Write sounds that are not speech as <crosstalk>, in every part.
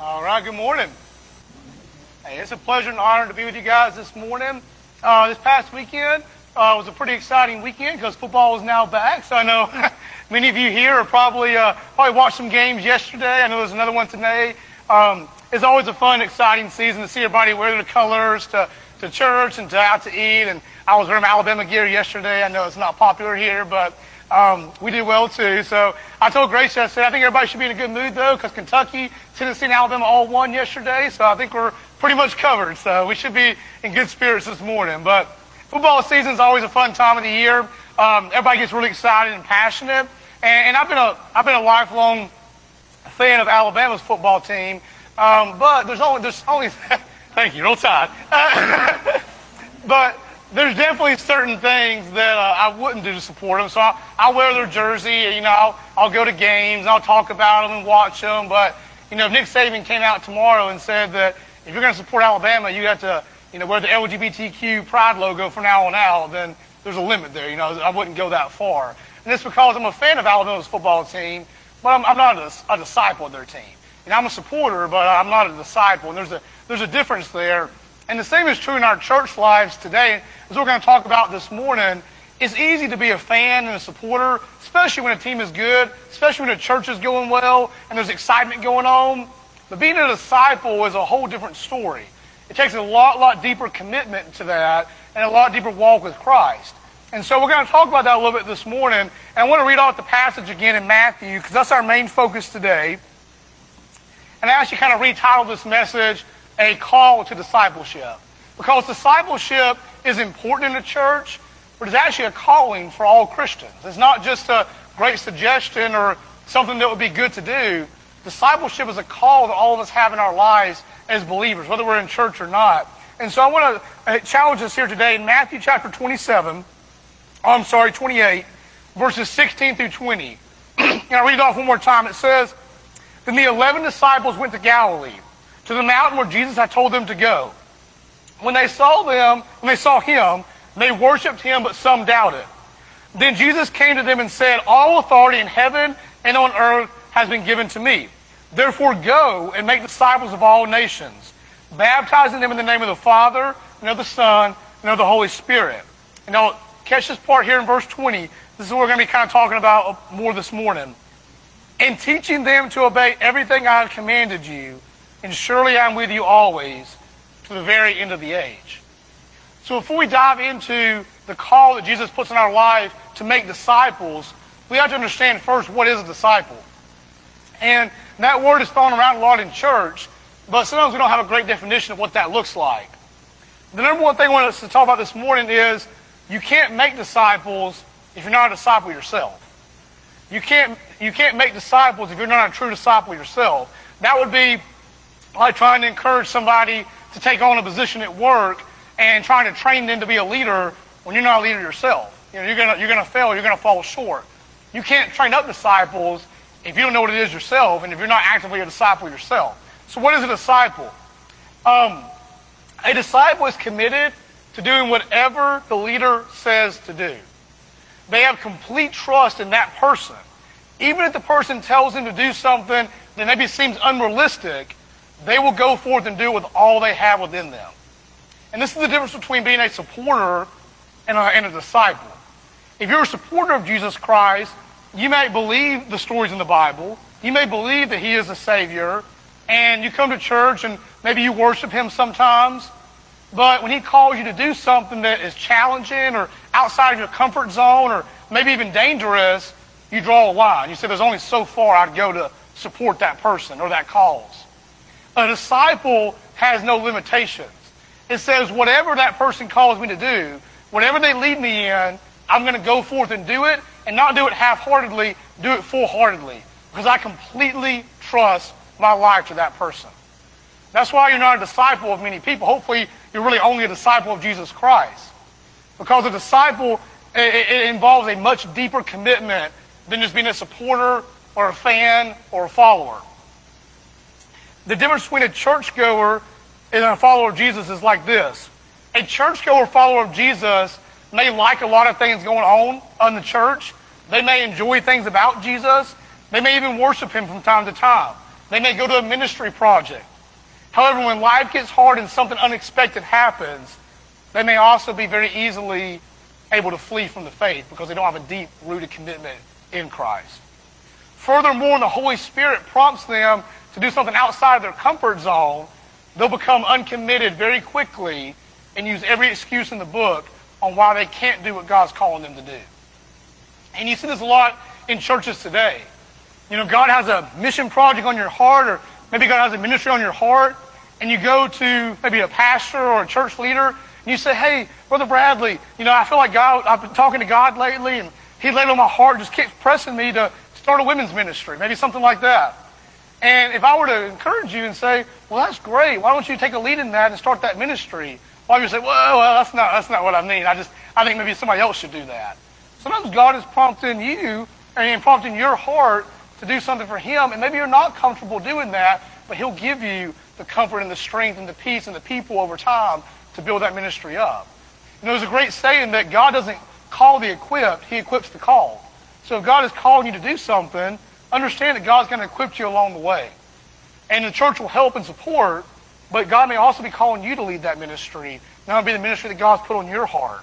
All right, good morning. Hey, it's a pleasure and honor to be with you guys this morning. Uh, this past weekend uh, was a pretty exciting weekend because football is now back. So I know <laughs> many of you here are probably uh, probably watched some games yesterday. I know there's another one today. Um, it's always a fun, exciting season to see everybody wear their colors to, to church and to out to eat. And I was wearing Alabama gear yesterday. I know it's not popular here, but um, we did well too. So I told Grace, said, I think everybody should be in a good mood though, because Kentucky, Tennessee, and Alabama all won yesterday. So I think we're pretty much covered. So we should be in good spirits this morning. But football season is always a fun time of the year. Um, everybody gets really excited and passionate. And, and, I've been a I've been a lifelong fan of Alabama's football team. Um, but there's only there's only <laughs> thank you, roll tide. <laughs> but there's definitely certain things that uh, I wouldn't do to support them. So I'll, I'll wear their jersey. You know, I'll, I'll go to games. I'll talk about them and watch them. But you know, if Nick Saban came out tomorrow and said that if you're going to support Alabama, you have to you know wear the LGBTQ pride logo from now on out, then there's a limit there. You know, I wouldn't go that far. And it's because I'm a fan of Alabama's football team, but I'm, I'm not a, a disciple of their team. And I'm a supporter, but I'm not a disciple. And there's a there's a difference there. And the same is true in our church lives today. As we're going to talk about this morning, it's easy to be a fan and a supporter, especially when a team is good, especially when a church is going well and there's excitement going on. But being a disciple is a whole different story. It takes a lot, lot deeper commitment to that and a lot deeper walk with Christ. And so we're going to talk about that a little bit this morning. And I want to read off the passage again in Matthew because that's our main focus today. And I actually kind of retitled this message, A Call to Discipleship. Because discipleship is important in the church, but it's actually a calling for all Christians. It's not just a great suggestion or something that would be good to do. Discipleship is a call that all of us have in our lives as believers, whether we're in church or not. And so I want to uh, challenge us here today in Matthew chapter 27, oh, I'm sorry, 28, verses 16 through 20. <clears throat> and I'll read it off one more time. It says, Then the eleven disciples went to Galilee, to the mountain where Jesus had told them to go. When they saw them, when they saw him, they worshipped him, but some doubted. Then Jesus came to them and said, All authority in heaven and on earth has been given to me. Therefore go and make disciples of all nations, baptizing them in the name of the Father, and of the Son, and of the Holy Spirit. And now, catch this part here in verse 20. This is what we're going to be kind of talking about more this morning. And teaching them to obey everything I have commanded you, and surely I am with you always to the very end of the age. So before we dive into the call that Jesus puts in our life to make disciples, we have to understand first what is a disciple. And that word is thrown around a lot in church, but sometimes we don't have a great definition of what that looks like. The number one thing I want us to talk about this morning is you can't make disciples if you're not a disciple yourself. You can't, you can't make disciples if you're not a true disciple yourself. That would be like trying to encourage somebody to take on a position at work and trying to train them to be a leader when you're not a leader yourself. You know, you're gonna you're gonna fail. You're gonna fall short. You can't train up disciples if you don't know what it is yourself, and if you're not actively a disciple yourself. So, what is a disciple? Um, a disciple is committed to doing whatever the leader says to do. They have complete trust in that person. Even if the person tells them to do something that maybe seems unrealistic, they will go forth and do with all they have within them. And this is the difference between being a supporter and a, and a disciple. If you're a supporter of Jesus Christ, you may believe the stories in the Bible. You may believe that He is a Savior. And you come to church and maybe you worship Him sometimes. But when He calls you to do something that is challenging or outside of your comfort zone or maybe even dangerous, you draw a line. You say, there's only so far I'd go to support that person or that cause. A disciple has no limitations. It says, whatever that person calls me to do, whatever they lead me in, I'm going to go forth and do it, and not do it half heartedly, do it full heartedly. Because I completely trust my life to that person. That's why you're not a disciple of many people. Hopefully, you're really only a disciple of Jesus Christ. Because a disciple, it, it involves a much deeper commitment than just being a supporter or a fan or a follower the difference between a churchgoer and a follower of Jesus is like this. A churchgoer follower of Jesus may like a lot of things going on in the church. They may enjoy things about Jesus. They may even worship him from time to time. They may go to a ministry project. However, when life gets hard and something unexpected happens, they may also be very easily able to flee from the faith because they don't have a deep rooted commitment in Christ. Furthermore, the Holy Spirit prompts them to do something outside of their comfort zone. They'll become uncommitted very quickly and use every excuse in the book on why they can't do what God's calling them to do. And you see this a lot in churches today. You know, God has a mission project on your heart, or maybe God has a ministry on your heart, and you go to maybe a pastor or a church leader, and you say, Hey, Brother Bradley, you know, I feel like God, I've been talking to God lately, and He laid on my heart, just keeps pressing me to start a women's ministry, maybe something like that. And if I were to encourage you and say, Well, that's great, why don't you take a lead in that and start that ministry? Why would you say, Well, well that's, not, that's not what I mean. I just, I think maybe somebody else should do that. Sometimes God is prompting you and prompting your heart to do something for Him, and maybe you're not comfortable doing that, but He'll give you the comfort and the strength and the peace and the people over time to build that ministry up. You know, there's a great saying that God doesn't call the equipped, He equips the called. So if God is calling you to do something, understand that God's going to equip you along the way. And the church will help and support, but God may also be calling you to lead that ministry. That be the ministry that God's put on your heart.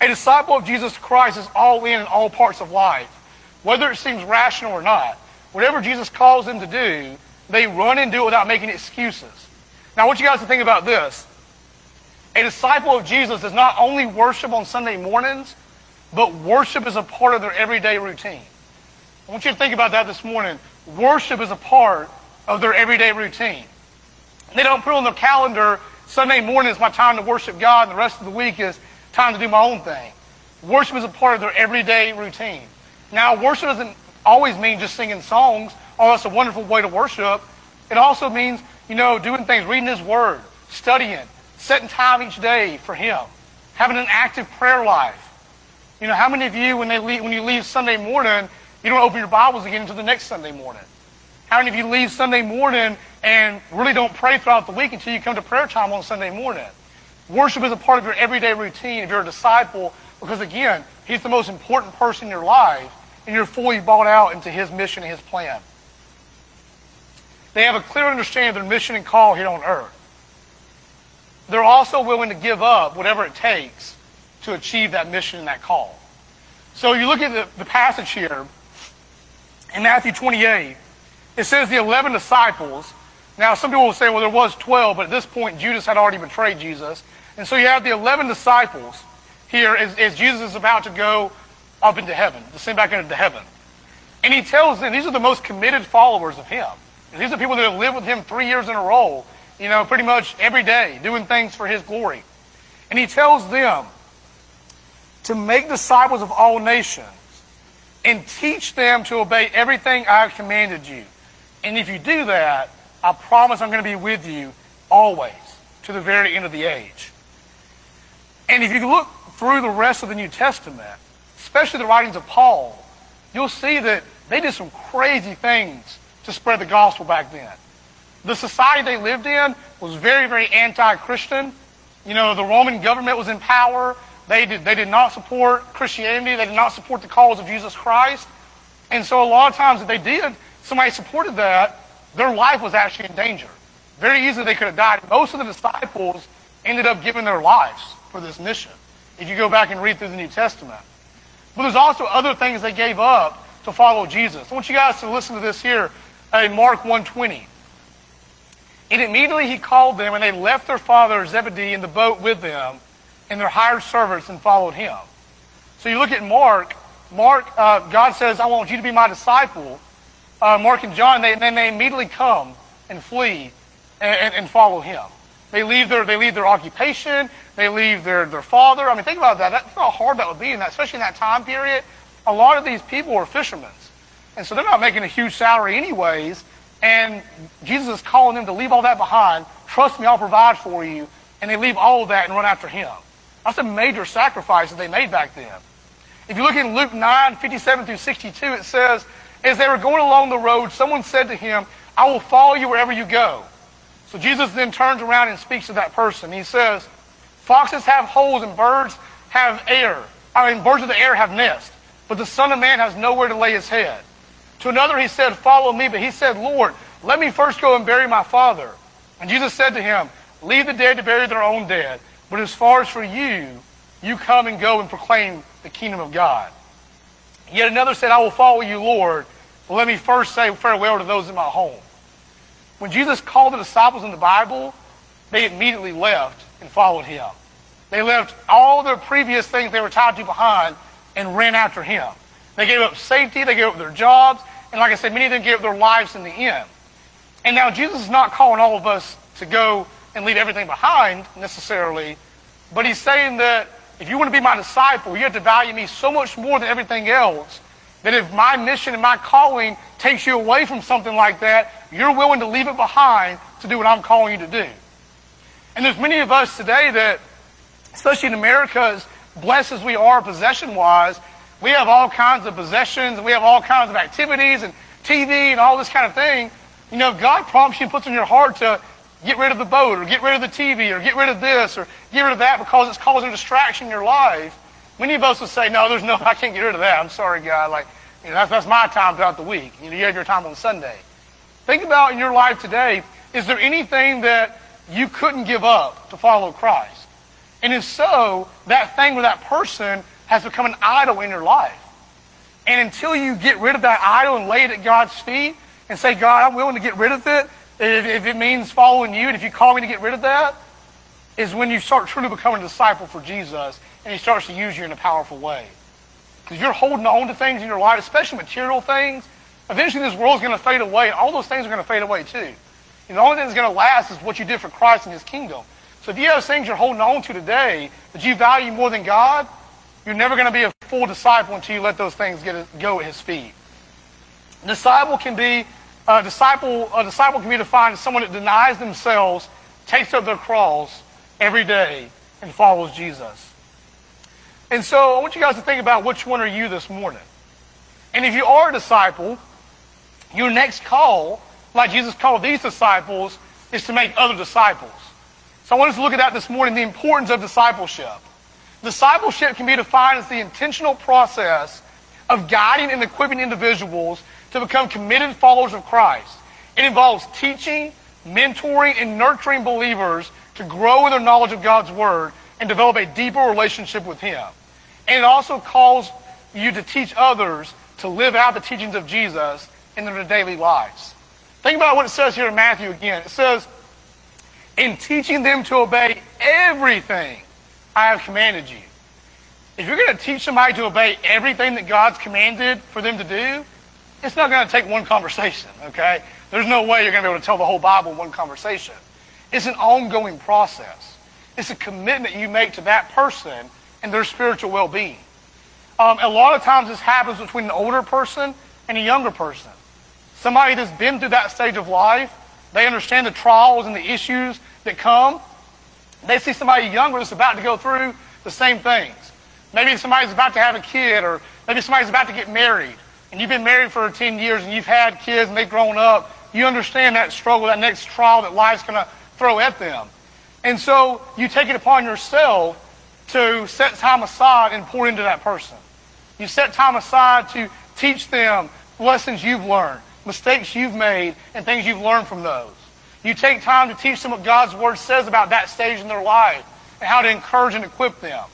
A disciple of Jesus Christ is all in in all parts of life whether it seems rational or not. Whatever Jesus calls them to do, they run and do it without making excuses. Now, I want you guys to think about this. A disciple of Jesus does not only worship on Sunday mornings, but worship is a part of their everyday routine. I want you to think about that this morning. Worship is a part of their everyday routine. They don't put on their calendar, Sunday morning is my time to worship God, and the rest of the week is time to do my own thing. Worship is a part of their everyday routine. Now, worship doesn't always mean just singing songs, Oh, that's a wonderful way to worship. It also means, you know, doing things, reading His Word, studying, setting time each day for Him, having an active prayer life. You know, how many of you, when, they leave, when you leave Sunday morning, you don't open your Bibles again until the next Sunday morning? How many of you leave Sunday morning and really don't pray throughout the week until you come to prayer time on Sunday morning? Worship is a part of your everyday routine if you're a disciple because, again, He's the most important person in your life and you're fully bought out into his mission and his plan. They have a clear understanding of their mission and call here on earth. They're also willing to give up whatever it takes to achieve that mission and that call. So you look at the, the passage here in Matthew 28, it says the 11 disciples. Now, some people will say, well, there was 12, but at this point, Judas had already betrayed Jesus. And so you have the 11 disciples here as, as Jesus is about to go up into heaven, to send back into heaven. And he tells them these are the most committed followers of him. And these are people that have lived with him three years in a row, you know, pretty much every day, doing things for his glory. And he tells them to make disciples of all nations and teach them to obey everything I have commanded you. And if you do that, I promise I'm going to be with you always to the very end of the age. And if you look through the rest of the New Testament, especially the writings of Paul, you'll see that they did some crazy things to spread the gospel back then. The society they lived in was very, very anti-Christian. You know, the Roman government was in power. They did, they did not support Christianity. They did not support the cause of Jesus Christ. And so a lot of times if they did, somebody supported that, their life was actually in danger. Very easily they could have died. Most of the disciples ended up giving their lives for this mission. If you go back and read through the New Testament. But there's also other things they gave up to follow Jesus. I want you guys to listen to this here uh, in Mark 1.20. And immediately he called them, and they left their father Zebedee in the boat with them and their hired servants and followed him. So you look at Mark. Mark, uh, God says, I want you to be my disciple. Uh, Mark and John, they, then they immediately come and flee and, and, and follow him. They leave their, they leave their occupation. They leave their, their father. I mean, think about that. That's how hard that would be, in that, especially in that time period. A lot of these people were fishermen. And so they're not making a huge salary anyways. And Jesus is calling them to leave all that behind. Trust me, I'll provide for you. And they leave all of that and run after him. That's a major sacrifice that they made back then. If you look in Luke 9, 57 through 62, it says, As they were going along the road, someone said to him, I will follow you wherever you go. So Jesus then turns around and speaks to that person. He says, Foxes have holes and birds have air. I mean, birds of the air have nests, but the Son of Man has nowhere to lay his head. To another he said, Follow me. But he said, Lord, let me first go and bury my father. And Jesus said to him, Leave the dead to bury their own dead. But as far as for you, you come and go and proclaim the kingdom of God. Yet another said, I will follow you, Lord. But let me first say farewell to those in my home. When Jesus called the disciples in the Bible, they immediately left and followed him. They left all their previous things they were tied to behind and ran after him. They gave up safety, they gave up their jobs, and like I said, many of them gave up their lives in the end. And now Jesus is not calling all of us to go and leave everything behind necessarily, but he's saying that if you want to be my disciple, you have to value me so much more than everything else that if my mission and my calling takes you away from something like that, you're willing to leave it behind to do what I'm calling you to do. And there's many of us today that, especially in America, as blessed as we are possession-wise, we have all kinds of possessions and we have all kinds of activities and TV and all this kind of thing. You know, God prompts you and puts in your heart to get rid of the boat or get rid of the TV or get rid of this or get rid of that because it's causing distraction in your life, many of us would say, no, there's no, <laughs> I can't get rid of that. I'm sorry, God. Like, you know, that's, that's my time throughout the week. You know, you have your time on Sunday. Think about in your life today, is there anything that you couldn't give up to follow Christ? And if so, that thing or that person has become an idol in your life. And until you get rid of that idol and lay it at God's feet and say, God, I'm willing to get rid of it, if, if it means following you, and if you call me to get rid of that, is when you start truly becoming a disciple for Jesus and he starts to use you in a powerful way. Because you're holding on to things in your life, especially material things, eventually this world's going to fade away, and all those things are going to fade away too. And the only thing that's going to last is what you did for Christ and his kingdom. So if you have things you're holding on to today that you value more than God, you're never going to be a full disciple until you let those things get go at his feet. Disciple can be a disciple. A disciple can be defined as someone that denies themselves, takes up their cross every day, and follows Jesus. And so I want you guys to think about which one are you this morning. And if you are a disciple, your next call, like Jesus called these disciples, is to make other disciples. So I want us to look at that this morning, the importance of discipleship. Discipleship can be defined as the intentional process of guiding and equipping individuals to become committed followers of Christ. It involves teaching, mentoring, and nurturing believers to grow in their knowledge of God's Word and develop a deeper relationship with Him. And it also calls you to teach others to live out the teachings of Jesus in their daily lives. Think about what it says here in Matthew again. It says, in teaching them to obey everything I have commanded you. If you're going to teach somebody to obey everything that God's commanded for them to do, it's not going to take one conversation, okay? There's no way you're going to be able to tell the whole Bible in one conversation. It's an ongoing process. It's a commitment you make to that person and their spiritual well-being. Um, a lot of times this happens between an older person and a younger person. Somebody that's been through that stage of life, they understand the trials and the issues that come, they see somebody younger that's about to go through the same things. Maybe somebody's about to have a kid, or maybe somebody's about to get married, and you've been married for 10 years and you've had kids and they've grown up. You understand that struggle, that next trial that life's going to throw at them. And so you take it upon yourself to set time aside and pour into that person. You set time aside to teach them lessons you've learned, mistakes you've made, and things you've learned from those. You take time to teach them what God's Word says about that stage in their life and how to encourage and equip them.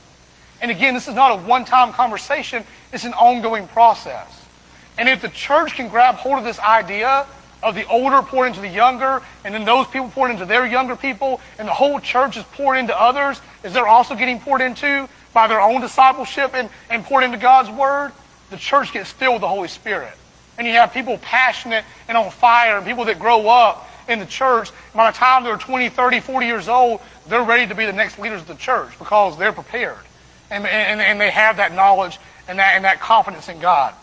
And again, this is not a one-time conversation. It's an ongoing process. And if the church can grab hold of this idea of the older pouring into the younger, and then those people pouring into their younger people, and the whole church is poured into others, as they're also getting poured into by their own discipleship and, and poured into God's Word, the church gets filled with the Holy Spirit. And you have people passionate and on fire, and people that grow up in the church, by the time they're 20, 30, 40 years old, they're ready to be the next leaders of the church because they're prepared. And, and, and they have that knowledge and that, and that confidence in God.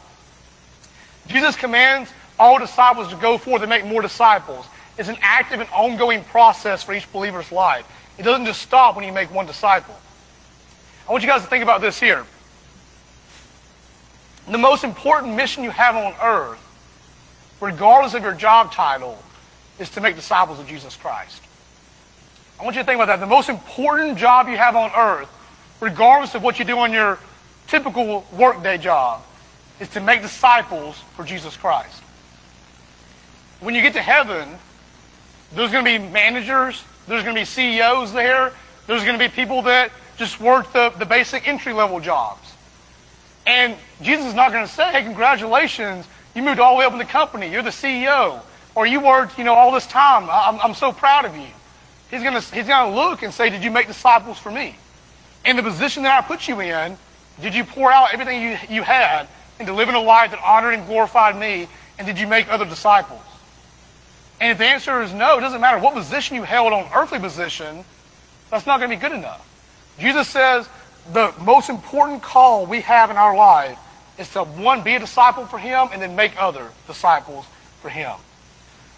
Jesus commands all disciples to go forth and make more disciples. It's an active and ongoing process for each believer's life. It doesn't just stop when you make one disciple. I want you guys to think about this here. The most important mission you have on earth, regardless of your job title, is to make disciples of Jesus Christ. I want you to think about that. The most important job you have on earth, regardless of what you do on your typical workday job, is to make disciples for Jesus Christ. When you get to heaven, there's going to be managers, there's going to be CEOs there, there's going to be people that just work the, the basic entry level jobs. And Jesus is not going to say, hey, congratulations, you moved all the way up in the company, you're the CEO, or you worked, you know, all this time, I'm, I'm so proud of you. He's going, to, he's going to look and say, did you make disciples for me? In the position that I put you in, did you pour out everything you, you had into living a life that honored and glorified me, and did you make other disciples? And if the answer is no, it doesn't matter what position you held on earthly position, that's not going to be good enough. Jesus says the most important call we have in our life is to, one, be a disciple for him and then make other disciples for him.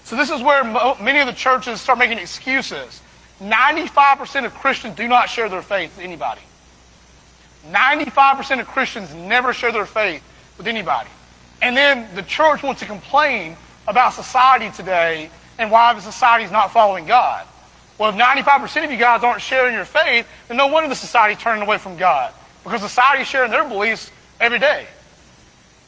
So this is where many of the churches start making excuses. 95% of Christians do not share their faith with anybody. 95% of Christians never share their faith with anybody. And then the church wants to complain about society today and why the society is not following God. Well, if 95% of you guys aren't sharing your faith, then no wonder the society is turning away from God. Because society is sharing their beliefs every day.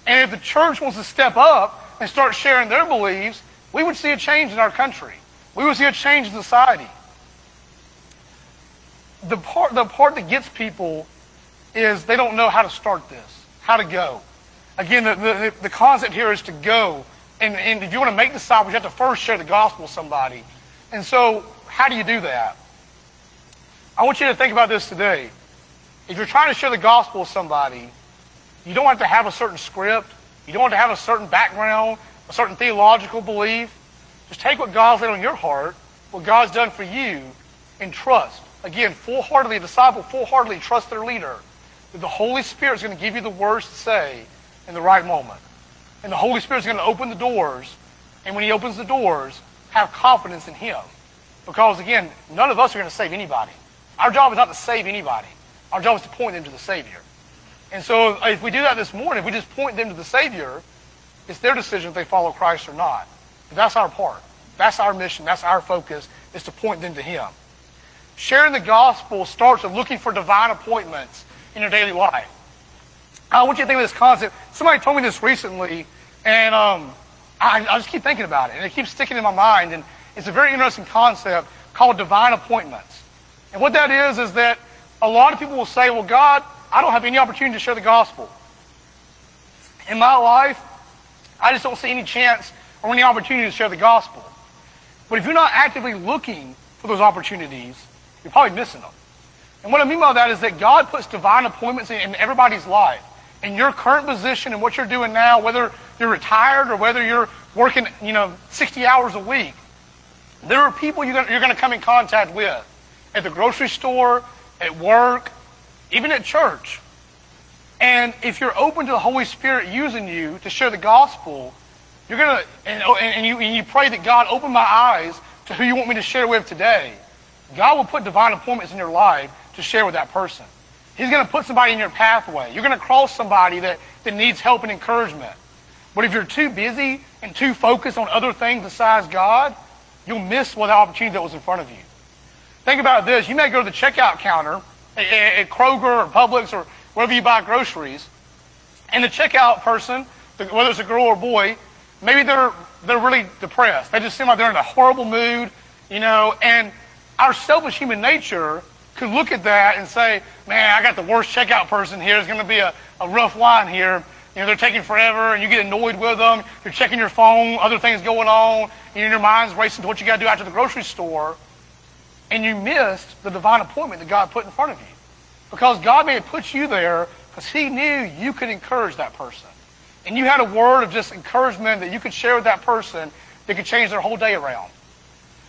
And if the church wants to step up and start sharing their beliefs, we would see a change in our country. We would see a change in society. The part, the part that gets people is they don't know how to start this, how to go. Again, the, the, the concept here is to go. And, and if you want to make disciples, you have to first share the gospel with somebody. And so, how do you do that? I want you to think about this today. If you're trying to share the gospel with somebody, you don't have to have a certain script. You don't have to have a certain background, a certain theological belief. Just take what God's laid on your heart, what God's done for you, and trust. Again, full-heartedly, a disciple full-heartedly trust their leader that the Holy Spirit is going to give you the words to say in the right moment. And the Holy Spirit is going to open the doors. And when He opens the doors, have confidence in Him. Because, again, none of us are going to save anybody. Our job is not to save anybody. Our job is to point them to the Savior. And so if we do that this morning, if we just point them to the Savior, it's their decision if they follow Christ or not. But that's our part. That's our mission. That's our focus, is to point them to Him. Sharing the gospel starts with looking for divine appointments in your daily life. I want you to think of this concept. Somebody told me this recently, and um, I, I just keep thinking about it, and it keeps sticking in my mind. And it's a very interesting concept called divine appointments. And what that is, is that a lot of people will say, well, God, I don't have any opportunity to share the gospel. In my life, I just don't see any chance or any opportunity to share the gospel. But if you're not actively looking for those opportunities, you're probably missing them. And what I mean by that is that God puts divine appointments in everybody's life. In your current position and what you're doing now, whether you're retired or whether you're working, you know, 60 hours a week, there are people you're going to come in contact with at the grocery store, at work, even at church. And if you're open to the Holy Spirit using you to share the gospel, you're going to, oh, and, and, you, and you pray that God open my eyes to who you want me to share with today. God will put divine appointments in your life to share with that person. He's going to put somebody in your pathway. You're going to cross somebody that, that needs help and encouragement. But if you're too busy and too focused on other things besides God, you'll miss what the opportunity that was in front of you. Think about this. You may go to the checkout counter at, at Kroger or Publix or wherever you buy groceries, and the checkout person, whether it's a girl or a boy, maybe they're, they're really depressed. They just seem like they're in a horrible mood, you know, and our selfish human nature could look at that and say, man, I got the worst checkout person here. It's going to be a, a rough line here. You know, they're taking forever, and you get annoyed with them. You're checking your phone, other things going on, and your mind's racing to what you got to do after the grocery store, and you missed the divine appointment that God put in front of you. Because God may have put you there because He knew you could encourage that person. And you had a word of just encouragement that you could share with that person that could change their whole day around.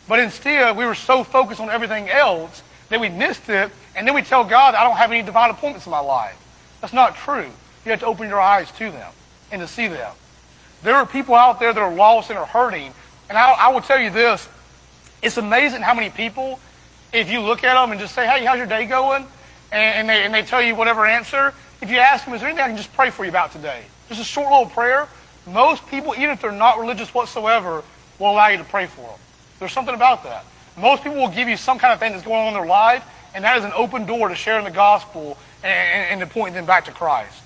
But instead, we were so focused on everything else that we missed it, and then we tell God, I don't have any divine appointments in my life. That's not true. You have to open your eyes to them and to see them. There are people out there that are lost and are hurting. And I, I will tell you this it's amazing how many people, if you look at them and just say, hey, how's your day going? And, and, they, and they tell you whatever answer, if you ask them, is there anything I can just pray for you about today? Just a short little prayer. Most people, even if they're not religious whatsoever, will allow you to pray for them. There's something about that. Most people will give you some kind of thing that's going on in their life, and that is an open door to sharing the gospel and, and, and to point them back to Christ.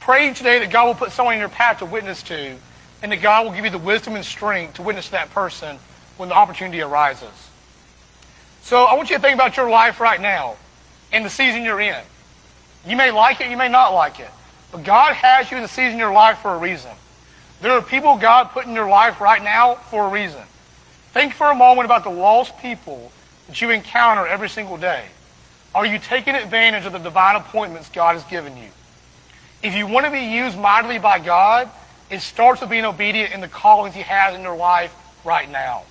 Pray today that God will put someone in your path to witness to, and that God will give you the wisdom and strength to witness to that person when the opportunity arises. So I want you to think about your life right now and the season you're in. You may like it, you may not like it, but God has you in the season of your life for a reason. There are people God put in your life right now for a reason. Think for a moment about the lost people that you encounter every single day. Are you taking advantage of the divine appointments God has given you? If you want to be used mightily by God, it starts with being obedient in the callings He has in your life right now.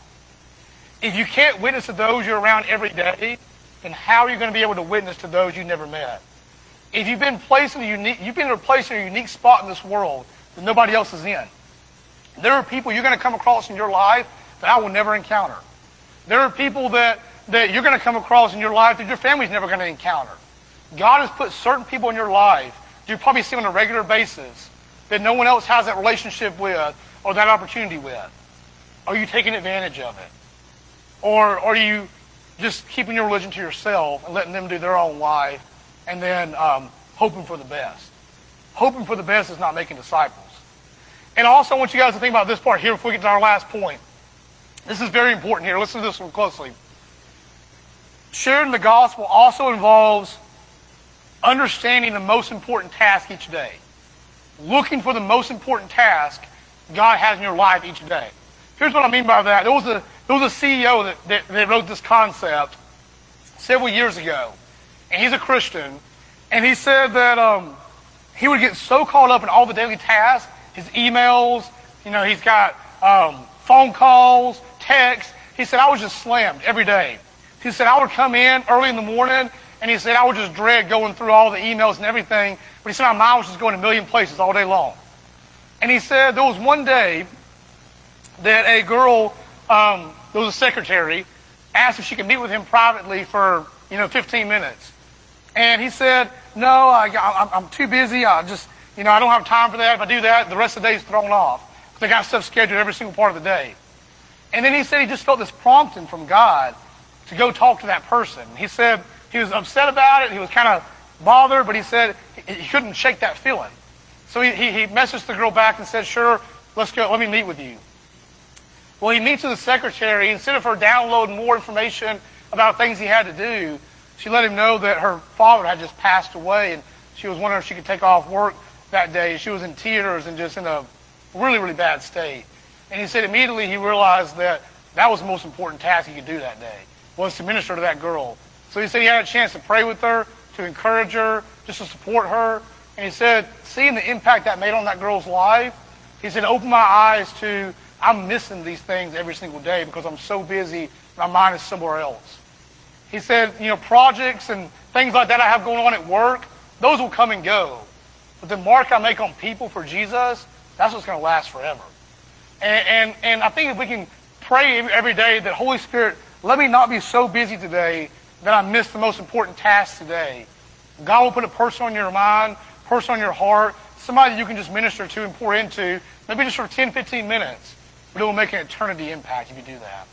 If you can't witness to those you're around every day, then how are you going to be able to witness to those you never met? If you've been placed in a unique, you've been placed in a unique spot in this world that nobody else is in. There are people you're going to come across in your life that I will never encounter. There are people that, that you're going to come across in your life that your family's never going to encounter. God has put certain people in your life you probably see on a regular basis that no one else has that relationship with or that opportunity with. Are you taking advantage of it? Or are you just keeping your religion to yourself and letting them do their own life and then um, hoping for the best? Hoping for the best is not making disciples. And also, I want you guys to think about this part here before we get to our last point. This is very important here. Listen to this one closely. Sharing the gospel also involves understanding the most important task each day. Looking for the most important task God has in your life each day. Here's what I mean by that. There was a, there was a CEO that, that, that wrote this concept several years ago, and he's a Christian, and he said that um, he would get so caught up in all the daily tasks, his emails, you know, he's got um, phone calls, texts. He said, I was just slammed every day. He said, I would come in early in the morning, and he said, I would just dread going through all the emails and everything. But he said, my mind was just going a million places all day long. And he said, there was one day that a girl, um, there was a secretary, asked if she could meet with him privately for, you know, 15 minutes. And he said, no, I, am too busy. I just, you know, I don't have time for that. If I do that, the rest of the day is thrown off. Because I got stuff scheduled every single part of the day. And then he said he just felt this prompting from God to go talk to that person. He said he was upset about it. He was kind of bothered, but he said he couldn't shake that feeling. So he, he, he messaged the girl back and said, sure, let's go, let me meet with you. Well, he meets with the secretary. Instead of her downloading more information about things he had to do, she let him know that her father had just passed away and she was wondering if she could take off work that day. She was in tears and just in a really, really bad state. And he said immediately he realized that that was the most important task he could do that day, was to minister to that girl. So he said he had a chance to pray with her, to encourage her, just to support her. And he said, seeing the impact that made on that girl's life, he said, open my eyes to, I'm missing these things every single day because I'm so busy, my mind is somewhere else. He said, you know, projects and things like that I have going on at work, those will come and go. But the mark I make on people for Jesus, that's what's going to last forever. And, and, and I think if we can pray every day that, Holy Spirit, let me not be so busy today that I miss the most important task today. God will put a person on your mind, person on your heart, somebody you can just minister to and pour into, maybe just for 10, 15 minutes. But it will make an eternity impact if you do that.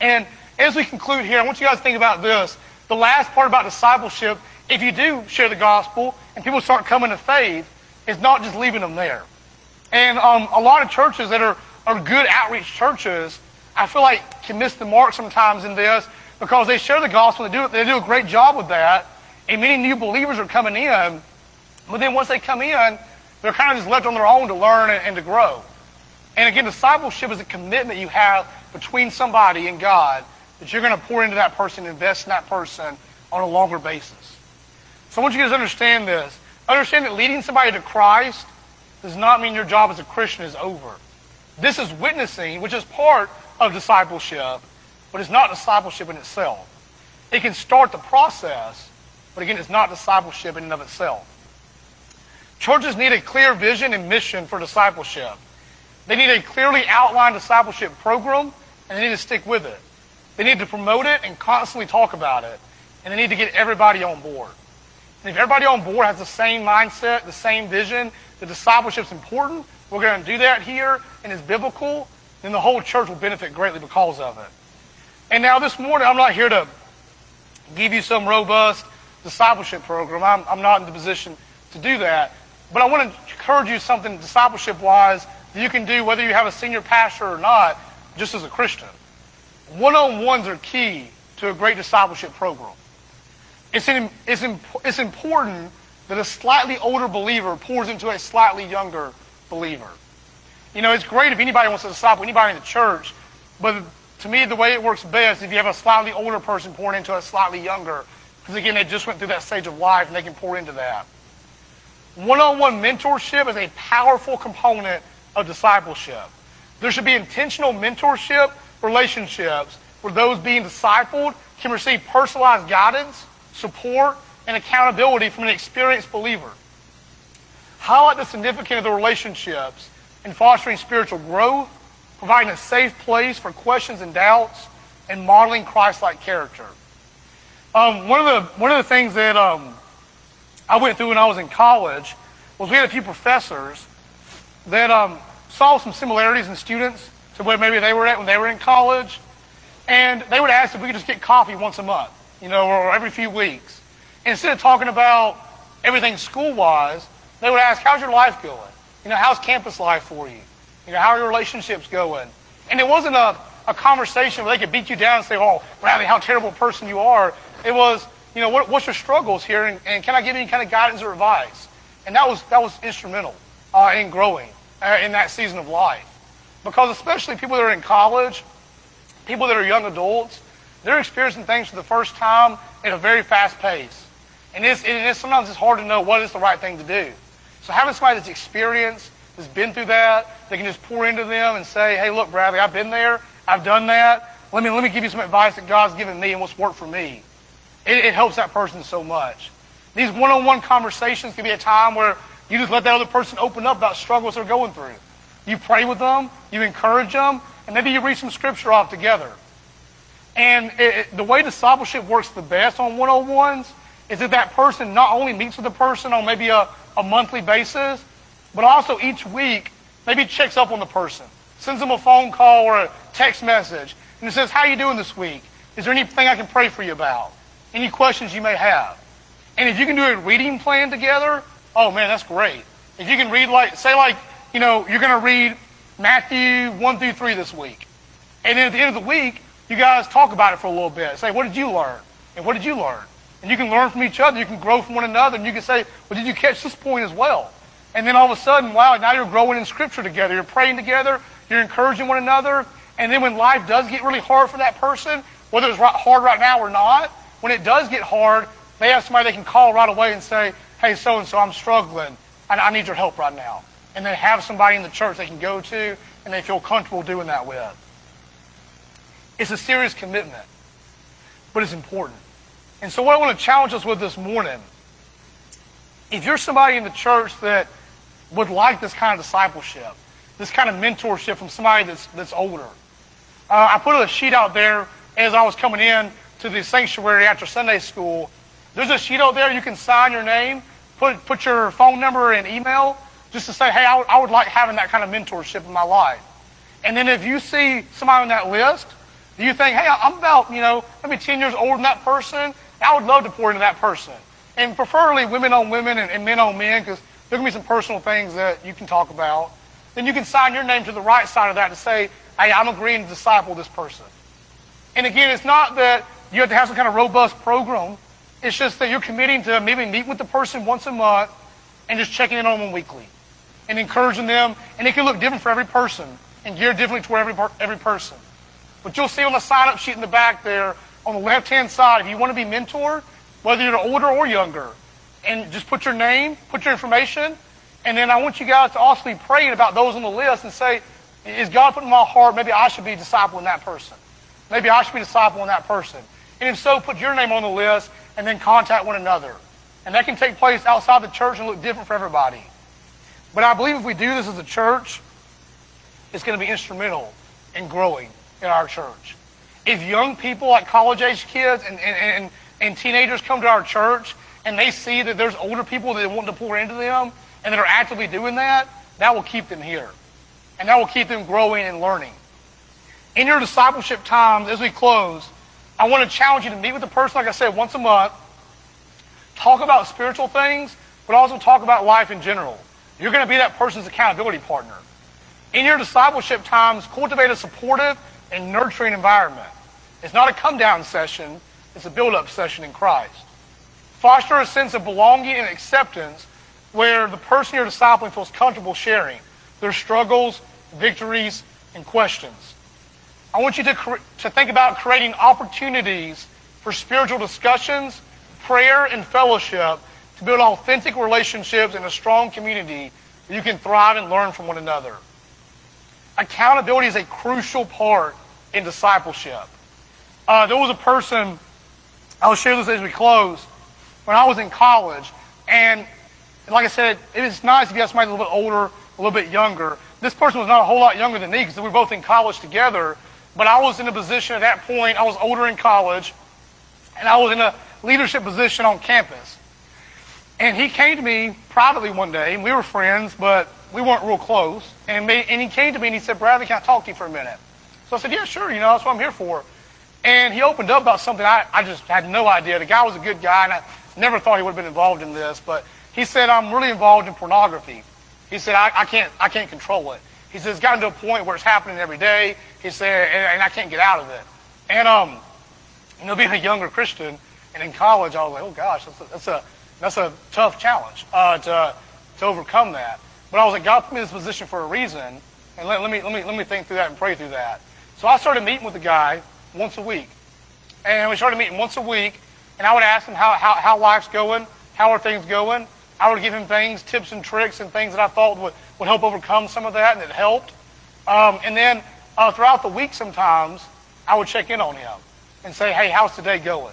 And as we conclude here, I want you guys to think about this. The last part about discipleship, if you do share the gospel and people start coming to faith, is not just leaving them there. And um, a lot of churches that are, are good outreach churches, I feel like can miss the mark sometimes in this because they share the gospel. They do, they do a great job with that. And many new believers are coming in. But then once they come in, they're kind of just left on their own to learn and, and to grow. And again, discipleship is a commitment you have between somebody and God that you're going to pour into that person, invest in that person on a longer basis. So I want you guys to understand this. Understand that leading somebody to Christ does not mean your job as a Christian is over. This is witnessing, which is part of discipleship, but it's not discipleship in itself. It can start the process, but again, it's not discipleship in and of itself. Churches need a clear vision and mission for discipleship. They need a clearly outlined discipleship program, and they need to stick with it. They need to promote it and constantly talk about it. And they need to get everybody on board. And if everybody on board has the same mindset, the same vision, the discipleship is important, we're going to do that here, and it's biblical, then the whole church will benefit greatly because of it. And now this morning, I'm not here to give you some robust discipleship program. I'm, I'm not in the position to do that. But I want to encourage you something discipleship wise that you can do whether you have a senior pastor or not, just as a Christian. One on ones are key to a great discipleship program. It's, it's, it's important that a slightly older believer pours into a slightly younger believer. You know, it's great if anybody wants to disciple anybody in the church, but to me, the way it works best if you have a slightly older person pouring into a slightly younger, because again, they just went through that stage of life and they can pour into that. One-on-one mentorship is a powerful component of discipleship. There should be intentional mentorship relationships where those being discipled can receive personalized guidance, support, and accountability from an experienced believer. Highlight the significance of the relationships in fostering spiritual growth, providing a safe place for questions and doubts, and modeling Christ-like character. Um, one of the one of the things that um, I went through when I was in college was we had a few professors that um, saw some similarities in students to where maybe they were at when they were in college, and they would ask if we could just get coffee once a month, you know, or every few weeks. Instead of talking about everything school-wise, they would ask, "How's your life going? You know, how's campus life for you? You know, how are your relationships going?" And it wasn't a, a conversation where they could beat you down and say, "Oh, Bradley, how terrible a person you are." It was, you know, what, what's your struggles here, and, and, can I give you any kind of guidance or advice? And that was that was instrumental uh, in growing uh, in that season of life, because especially people that are in college, people that are young adults, they're experiencing things for the first time at a very fast pace, and it's, it is, sometimes it's hard to know what is the right thing to do. So having somebody that's experienced, that's been through that, they can just pour into them and say, "Hey, look, Bradley, I've been there, I've done that. Let me let me give you some advice that God's given me and what's worked for me." It, it helps that person so much. These one-on-one conversations can be a time where you just let that other person open up about struggles they're going through. You pray with them, you encourage them, and maybe you read some scripture off together. And it, the way discipleship works the best on one-on-ones is that that person not only meets with the person on maybe a, a monthly basis, but also each week maybe checks up on the person, sends them a phone call or a text message, and says, how are you doing this week? Is there anything I can pray for you about? any questions you may have. And if you can do a reading plan together, oh man, that's great. If you can read like, say like, you know, you're going to read Matthew 1 through 3 this week. And then at the end of the week, you guys talk about it for a little bit. Say, what did you learn? And what did you learn? And you can learn from each other. You can grow from one another. And you can say, well, did you catch this point as well? And then all of a sudden, wow, now you're growing in Scripture together. You're praying together. You're encouraging one another. And then when life does get really hard for that person, whether it's hard right now or not, when it does get hard, they have somebody they can call right away and say, hey, so and so, I'm struggling. I, I need your help right now. And they have somebody in the church they can go to and they feel comfortable doing that with. It's a serious commitment, but it's important. And so, what I want to challenge us with this morning if you're somebody in the church that would like this kind of discipleship, this kind of mentorship from somebody that's, that's older, uh, I put a sheet out there as I was coming in to the sanctuary after Sunday school, there's a sheet out there you can sign your name, put, put your phone number and email, just to say, hey, I, w- I would like having that kind of mentorship in my life. And then if you see somebody on that list, do you think, hey, I'm about, you know, maybe 10 years older than that person, I would love to pour into that person. And preferably women on women and, and men on men, because there can be some personal things that you can talk about. Then you can sign your name to the right side of that to say, hey, I'm agreeing to disciple this person. And again, it's not that you have to have some kind of robust program. It's just that you're committing to maybe meet with the person once a month and just checking in on them weekly and encouraging them. And it can look different for every person and geared differently toward every, every person. But you'll see on the sign-up sheet in the back there on the left-hand side, if you want to be mentored, whether you're older or younger, and just put your name, put your information, and then I want you guys to also be praying about those on the list and say, is God putting in my heart, maybe I should be discipling that person. Maybe I should be discipling that person. And if so, put your name on the list and then contact one another. And that can take place outside the church and look different for everybody. But I believe if we do this as a church, it's going to be instrumental in growing in our church. If young people, like college age kids and, and, and, and teenagers, come to our church and they see that there's older people that want to pour into them and that are actively doing that, that will keep them here. And that will keep them growing and learning. In your discipleship times, as we close, I want to challenge you to meet with the person, like I said, once a month. Talk about spiritual things, but also talk about life in general. You're going to be that person's accountability partner. In your discipleship times, cultivate a supportive and nurturing environment. It's not a come down session, it's a build up session in Christ. Foster a sense of belonging and acceptance where the person you're discipling feels comfortable sharing their struggles, victories, and questions. I want you to, to think about creating opportunities for spiritual discussions, prayer, and fellowship to build authentic relationships in a strong community where you can thrive and learn from one another. Accountability is a crucial part in discipleship. Uh, there was a person, I'll share this as we close, when I was in college, and like I said, it was nice if you somebody a little bit older, a little bit younger. This person was not a whole lot younger than me because we were both in college together, but I was in a position at that point, I was older in college, and I was in a leadership position on campus. And he came to me privately one day, and we were friends, but we weren't real close. And, and he came to me and he said, Bradley, can I talk to you for a minute? So I said, yeah, sure, you know, that's what I'm here for. And he opened up about something I, I just had no idea. The guy was a good guy, and I never thought he would have been involved in this, but he said, I'm really involved in pornography. He said, I, I can't, I can't control it. He said, it's gotten to a point where it's happening every day. He said, and, and I can't get out of it. And, um, you know, being a younger Christian and in college, I was like, oh gosh, that's a, that's a that's a tough challenge uh, to, to overcome that. But I was like, God put me in this position for a reason, and let, let, me, let, me, let me think through that and pray through that. So I started meeting with the guy once a week. And we started meeting once a week, and I would ask him how, how, how life's going, how are things going. I would give him things, tips and tricks and things that I thought would, would help overcome some of that, and it helped. Um, and then uh, throughout the week sometimes, I would check in on him and say, hey, how's today going?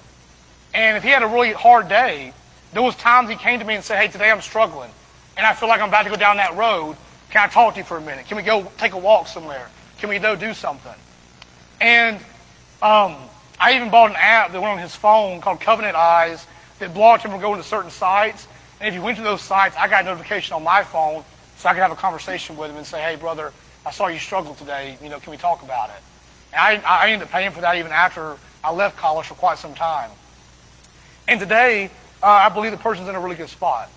And if he had a really hard day, there was times he came to me and said, hey, today I'm struggling, and I feel like I'm about to go down that road. Can I talk to you for a minute? Can we go take a walk somewhere? Can we go do something? And um, I even bought an app that went on his phone called Covenant Eyes that blocked him from going to certain sites. And if you went to those sites, I got a notification on my phone so I could have a conversation with him and say, hey, brother, I saw you struggle today. You know, can we talk about it? And I, I ended up paying for that even after I left college for quite some time. And today, uh, I believe the person's in a really good spot.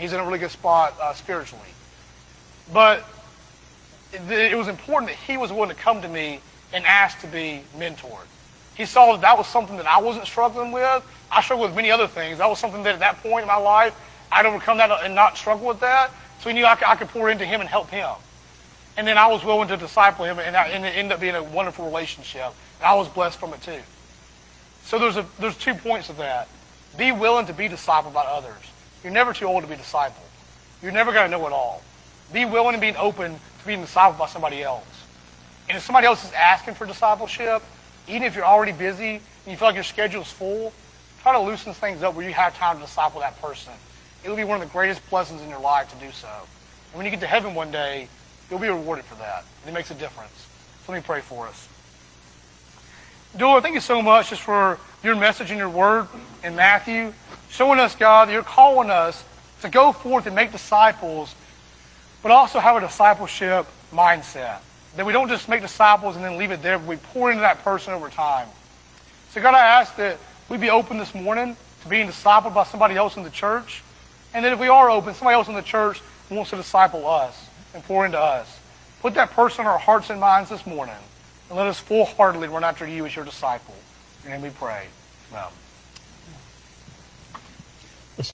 He's in a really good spot uh, spiritually. But it, was important that he was willing to come to me and ask to be mentored. He saw that that was something that I wasn't struggling with. I struggled with many other things. That was something that at that point in my life, I'd overcome that and not struggle with that. So he knew I could, I could pour into him and help him. And then I was willing to disciple him, and, I, and it ended up being a wonderful relationship. And I was blessed from it too. So there's, a, there's two points of that. Be willing to be discipled by others. You're never too old to be discipled. You're never going to know it all. Be willing and being open to being discipled by somebody else. And if somebody else is asking for discipleship, even if you're already busy and you feel like your schedule's full, try to loosen things up where you have time to disciple that person. It will be one of the greatest blessings in your life to do so. And when you get to heaven one day, you'll be rewarded for that. It makes a difference. So let me pray for us. Lord, thank you so much just for your message and your word in Matthew, showing us, God, that you're calling us to go forth and make disciples, but also have a discipleship mindset. That we don't just make disciples and then leave it there, but we pour into that person over time. So, God, I ask that we be open this morning to being discipled by somebody else in the church. And that if we are open, somebody else in the church wants to disciple us and pour into us. Put that person in our hearts and minds this morning. And let us full-heartedly run after you as your disciple. Name we pray. Amen.